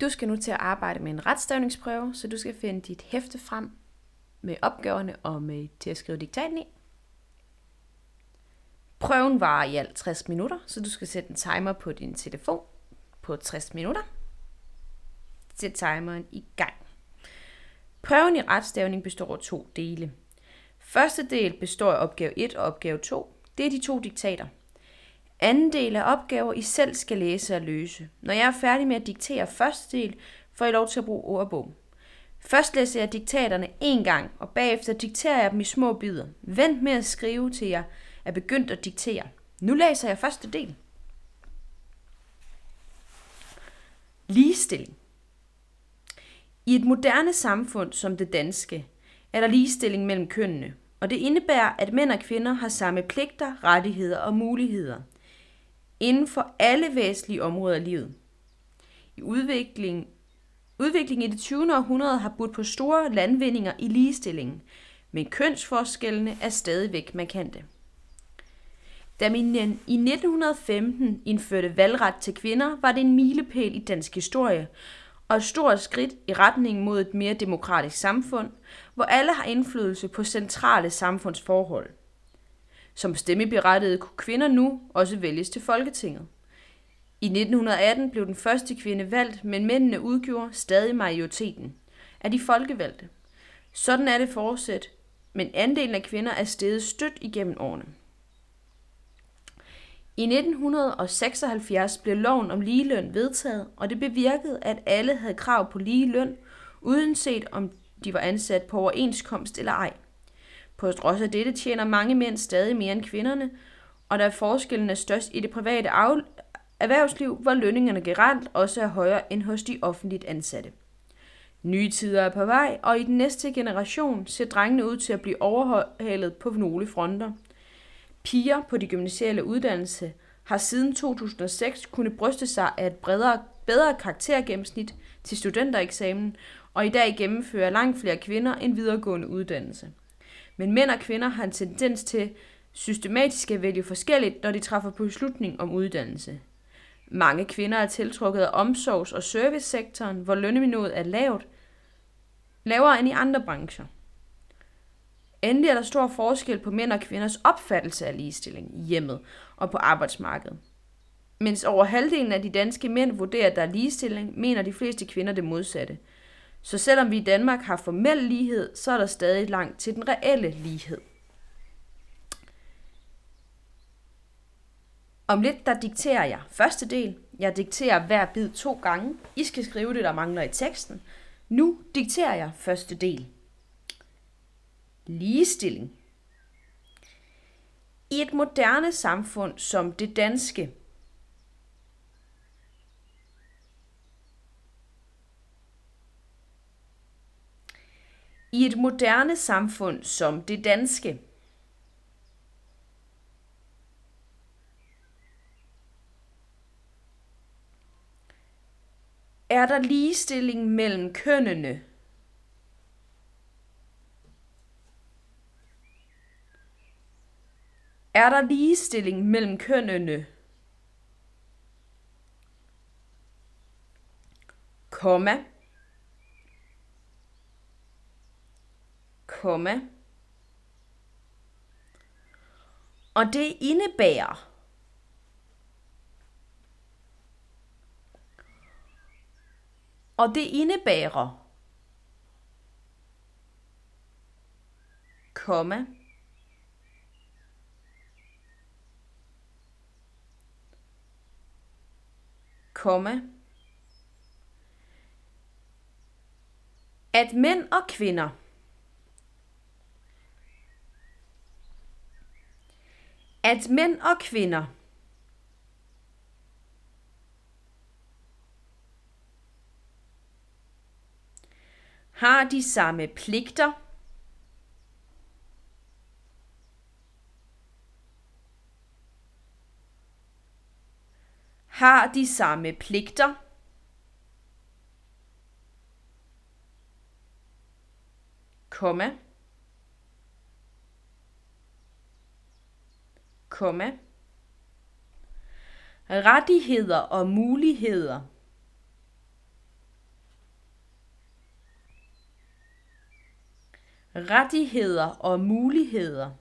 Du skal nu til at arbejde med en retstavningsprøve, så du skal finde dit hæfte frem med opgaverne og med til at skrive diktaten i. Prøven varer i alt 60 minutter, så du skal sætte en timer på din telefon på 60 minutter. Sæt timeren i gang. Prøven i retstavning består af to dele. Første del består af opgave 1 og opgave 2. Det er de to diktater. Anden del er opgaver, I selv skal læse og løse. Når jeg er færdig med at diktere første del, får I lov til at bruge ordbog. Først læser jeg diktaterne en gang, og bagefter dikterer jeg dem i små bidder. Vent med at skrive til jeg er begyndt at diktere. Nu læser jeg første del. Ligestilling. I et moderne samfund som det danske er der ligestilling mellem kønnene, og det indebærer, at mænd og kvinder har samme pligter, rettigheder og muligheder inden for alle væsentlige områder af livet. I udvikling, udviklingen i det 20. århundrede har budt på store landvindinger i ligestillingen, men kønsforskellene er stadigvæk markante. Da man i 1915 indførte valgret til kvinder, var det en milepæl i dansk historie, og et stort skridt i retning mod et mere demokratisk samfund, hvor alle har indflydelse på centrale samfundsforhold. Som stemmeberettigede kunne kvinder nu også vælges til Folketinget. I 1918 blev den første kvinde valgt, men mændene udgjorde stadig majoriteten af de folkevalgte. Sådan er det fortsat, men andelen af kvinder er steget stødt igennem årene. I 1976 blev loven om ligeløn vedtaget, og det bevirkede, at alle havde krav på lige løn, uanset om de var ansat på overenskomst eller ej. På trods af dette tjener mange mænd stadig mere end kvinderne, og da forskellen er størst i det private erhvervsliv, hvor lønningerne generelt også er højere end hos de offentligt ansatte. Nye tider er på vej, og i den næste generation ser drengene ud til at blive overhalet på nogle fronter. Piger på de gymnasiale uddannelse har siden 2006 kunnet bryste sig af et bredere, bedre karaktergennemsnit til studentereksamen, og i dag gennemfører langt flere kvinder en videregående uddannelse. Men mænd og kvinder har en tendens til systematisk at vælge forskelligt, når de træffer på beslutning om uddannelse. Mange kvinder er tiltrukket af omsorgs- og servicesektoren, hvor lønniveauet er lavt, lavere end i andre brancher. Endelig er der stor forskel på mænd og kvinders opfattelse af ligestilling i hjemmet og på arbejdsmarkedet. Mens over halvdelen af de danske mænd vurderer, at der er ligestilling, mener de fleste kvinder det modsatte – så selvom vi i Danmark har formel lighed, så er der stadig langt til den reelle lighed. Om lidt, der dikterer jeg første del. Jeg dikterer hver bid to gange. I skal skrive det, der mangler i teksten. Nu dikterer jeg første del. Ligestilling. I et moderne samfund som det danske, I et moderne samfund som det danske. Er der ligestilling mellem kønnene? Er der ligestilling mellem kønnene? Komma. Komma. Og det indebærer, og det indebærer, komma, komma, at mænd og kvinder at mænd og kvinder har de samme pligter, har de samme pligter, komma, komma rettigheder og muligheder. Rettigheder og muligheder.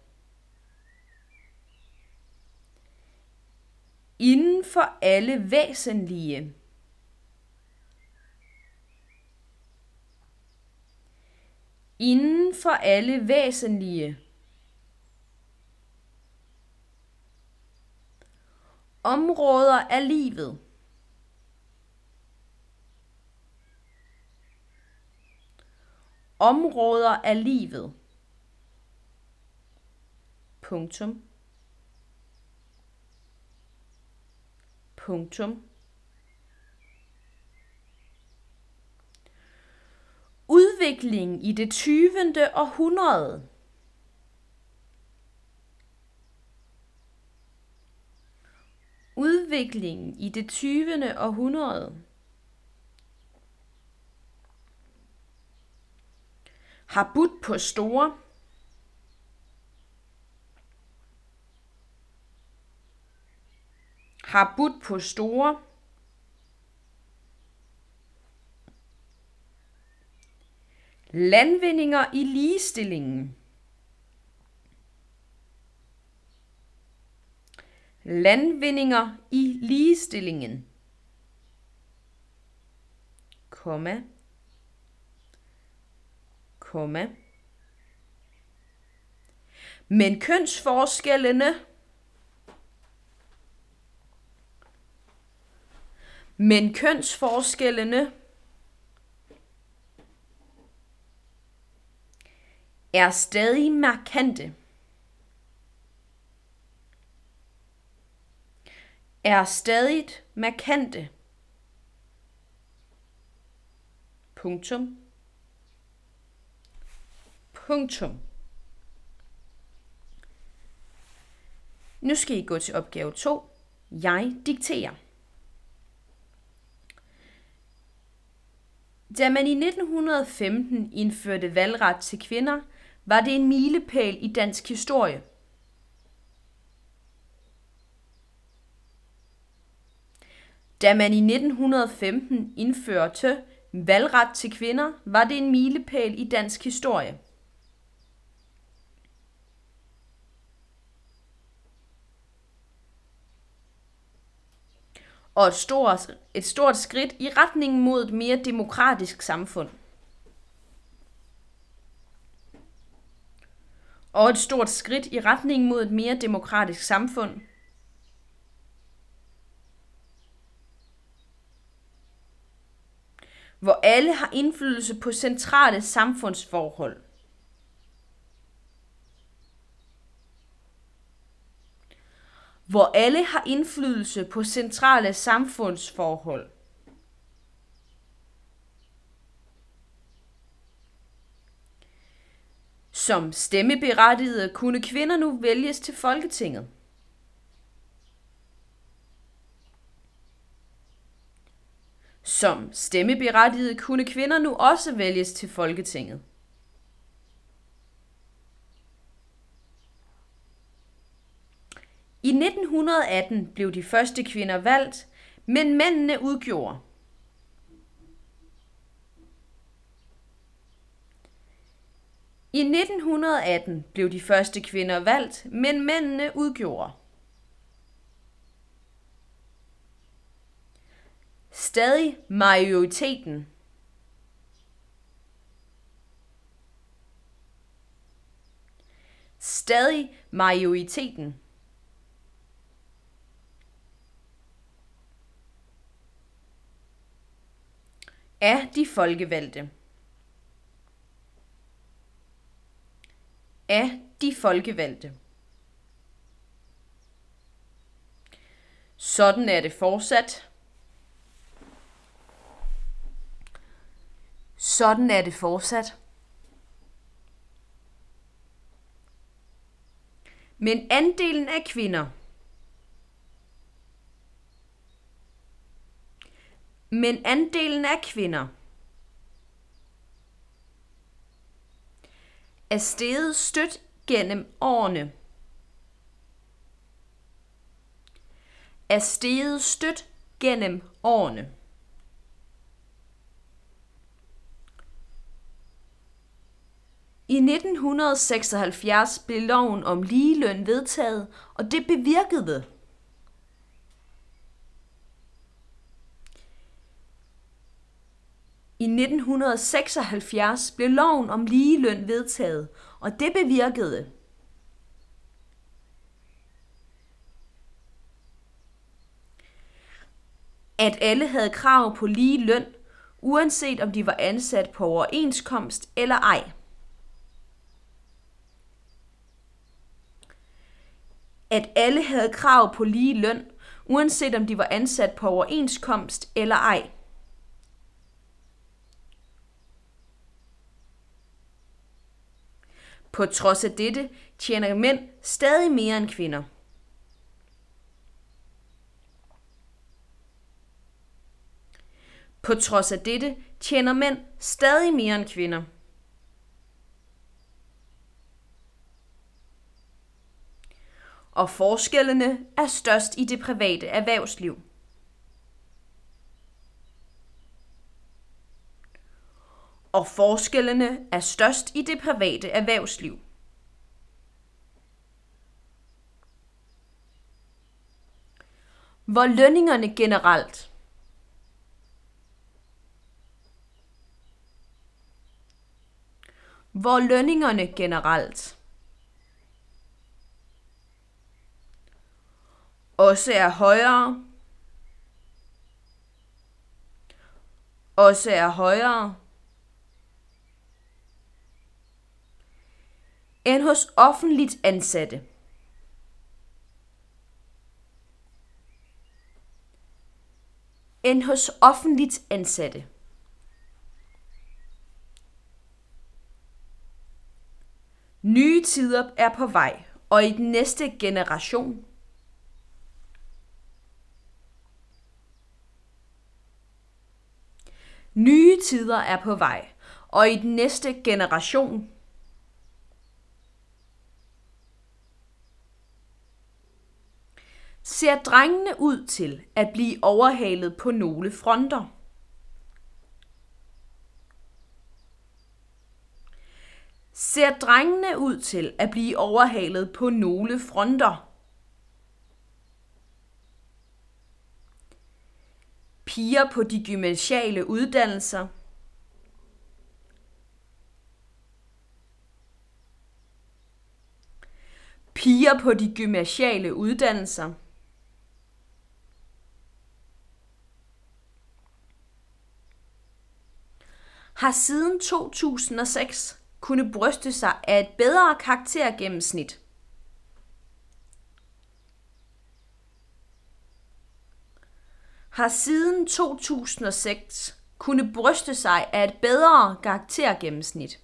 Inden for alle væsentlige. Inden for alle væsentlige. Områder af livet. Områder af livet. Punktum. Punktum. Udviklingen i det 20. århundrede. Udviklingen i det 20. århundrede har budt på store har budt på store landvindinger i ligestillingen. Landvindinger i ligestillingen. Komma. Komma. Men kønsforskellene Men kønsforskellene er stadig markante. Er stadig markante. Punktum. Punktum. Nu skal I gå til opgave 2. Jeg dikterer. Da man i 1915 indførte valgret til kvinder, var det en milepæl i dansk historie. Da man i 1915 indførte valgret til kvinder, var det en milepæl i dansk historie. og et stort, et stort skridt i retning mod et mere demokratisk samfund. Og et stort skridt i retning mod et mere demokratisk samfund. Hvor alle har indflydelse på centrale samfundsforhold. hvor alle har indflydelse på centrale samfundsforhold. Som stemmeberettigede kunne kvinder nu vælges til Folketinget. Som stemmeberettigede kunne kvinder nu også vælges til Folketinget. I 1918 blev de første kvinder valgt, men mændene udgjorde. I 1918 blev de første kvinder valgt, men mændene udgjorde. Stadig majoriteten. Stadig majoriteten. af de folkevalgte. Af de folkevalgte. Sådan er det fortsat. Sådan er det fortsat. Men andelen af kvinder Men andelen af kvinder er steget stødt gennem årene. Er steget stødt gennem årene. I 1976 blev loven om ligeløn vedtaget, og det bevirkede I 1976 blev loven om ligeløn vedtaget, og det bevirkede at alle havde krav på lige løn, uanset om de var ansat på overenskomst eller ej. At alle havde krav på lige løn, uanset om de var ansat på overenskomst eller ej. På trods af dette tjener mænd stadig mere end kvinder. På trods af dette tjener mænd stadig mere end kvinder. Og forskellene er størst i det private erhvervsliv. Og forskellene er størst i det private erhvervsliv. Hvor lønningerne generelt hvor lønningerne generelt også er højere, også er højere end hos offentligt ansatte. End hos offentligt ansatte. Nye tider er på vej, og i den næste generation Nye tider er på vej, og i den næste generation ser drengene ud til at blive overhalet på nogle fronter. ser drengene ud til at blive overhalet på nogle fronter. Piger på de gymnasiale uddannelser Piger på de gymnasiale uddannelser har siden 2006 kunne bryste sig af et bedre karaktergennemsnit. Har siden 2006 kunne bryste sig af et bedre karaktergennemsnit.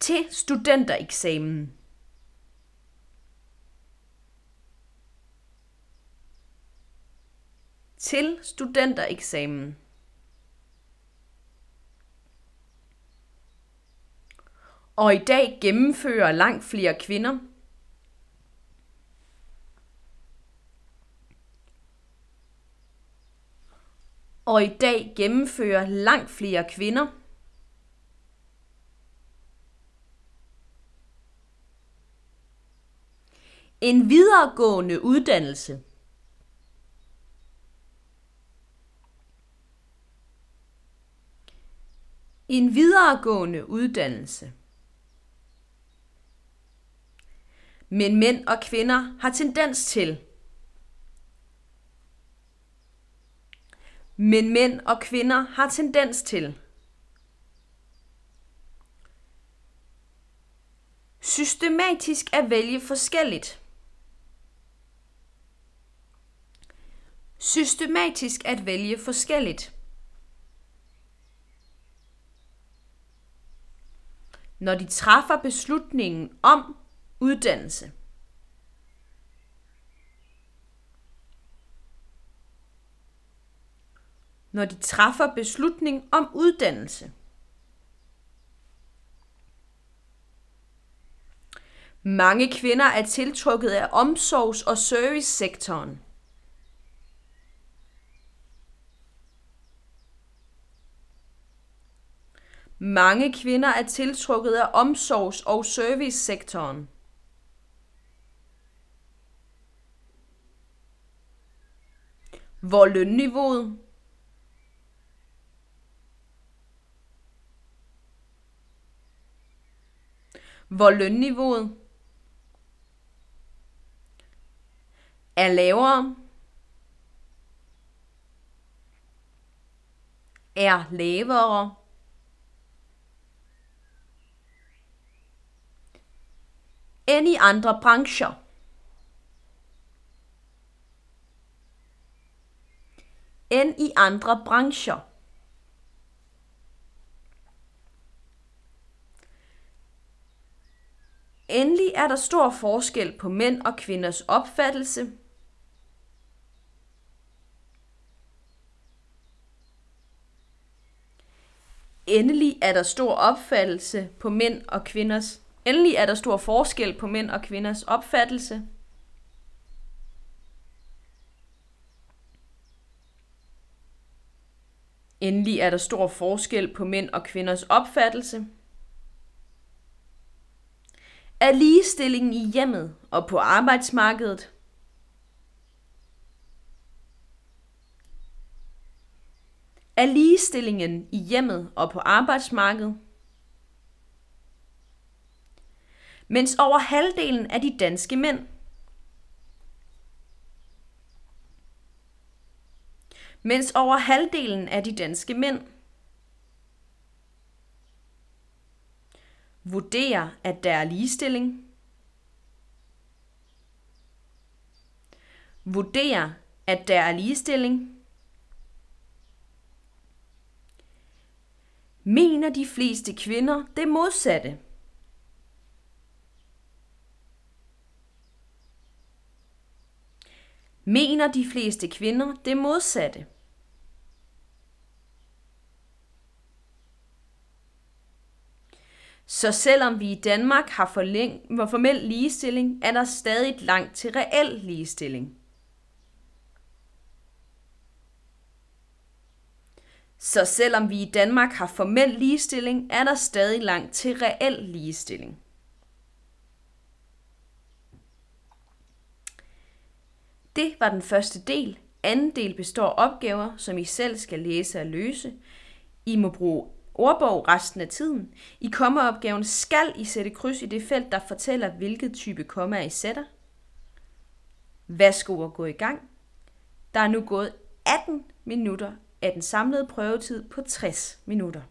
Til studentereksamen. til studentereksamen. Og i dag gennemfører langt flere kvinder Og i dag gennemfører langt flere kvinder en videregående uddannelse. En videregående uddannelse. Men mænd og kvinder har tendens til. Men mænd og kvinder har tendens til. Systematisk at vælge forskelligt. Systematisk at vælge forskelligt. når de træffer beslutningen om uddannelse når de træffer beslutning om uddannelse. Mange kvinder er tiltrukket af omsorgs- og servicesektoren. Mange kvinder er tiltrukket af omsorgs- og servicesektoren. Hvor lønniveauet hvor lønniveauet er lavere, er lavere, end i andre brancher. End i andre brancher. Endelig er der stor forskel på mænd og kvinders opfattelse. Endelig er der stor opfattelse på mænd og kvinders Endelig er der stor forskel på mænd og kvinders opfattelse. Endelig er der stor forskel på mænd og kvinders opfattelse af ligestillingen i hjemmet og på arbejdsmarkedet. Af ligestillingen i hjemmet og på arbejdsmarkedet. Mens over halvdelen af de danske mænd mens over halvdelen af de danske mænd vurderer, at der er ligestilling, vurderer, at der er ligestilling, mener de fleste kvinder det modsatte. Mener de fleste kvinder det modsatte. Så selvom vi i Danmark har formel ligestilling, er der stadig langt til reel ligestilling. Så selvom vi i Danmark har formel ligestilling, er der stadig langt til reel ligestilling. Det var den første del. Anden del består af opgaver, som I selv skal læse og løse. I må bruge ordbog resten af tiden. I kommaopgaven skal I sætte kryds i det felt, der fortæller, hvilket type komma I sætter. Værsgo at gå i gang. Der er nu gået 18 minutter af den samlede prøvetid på 60 minutter.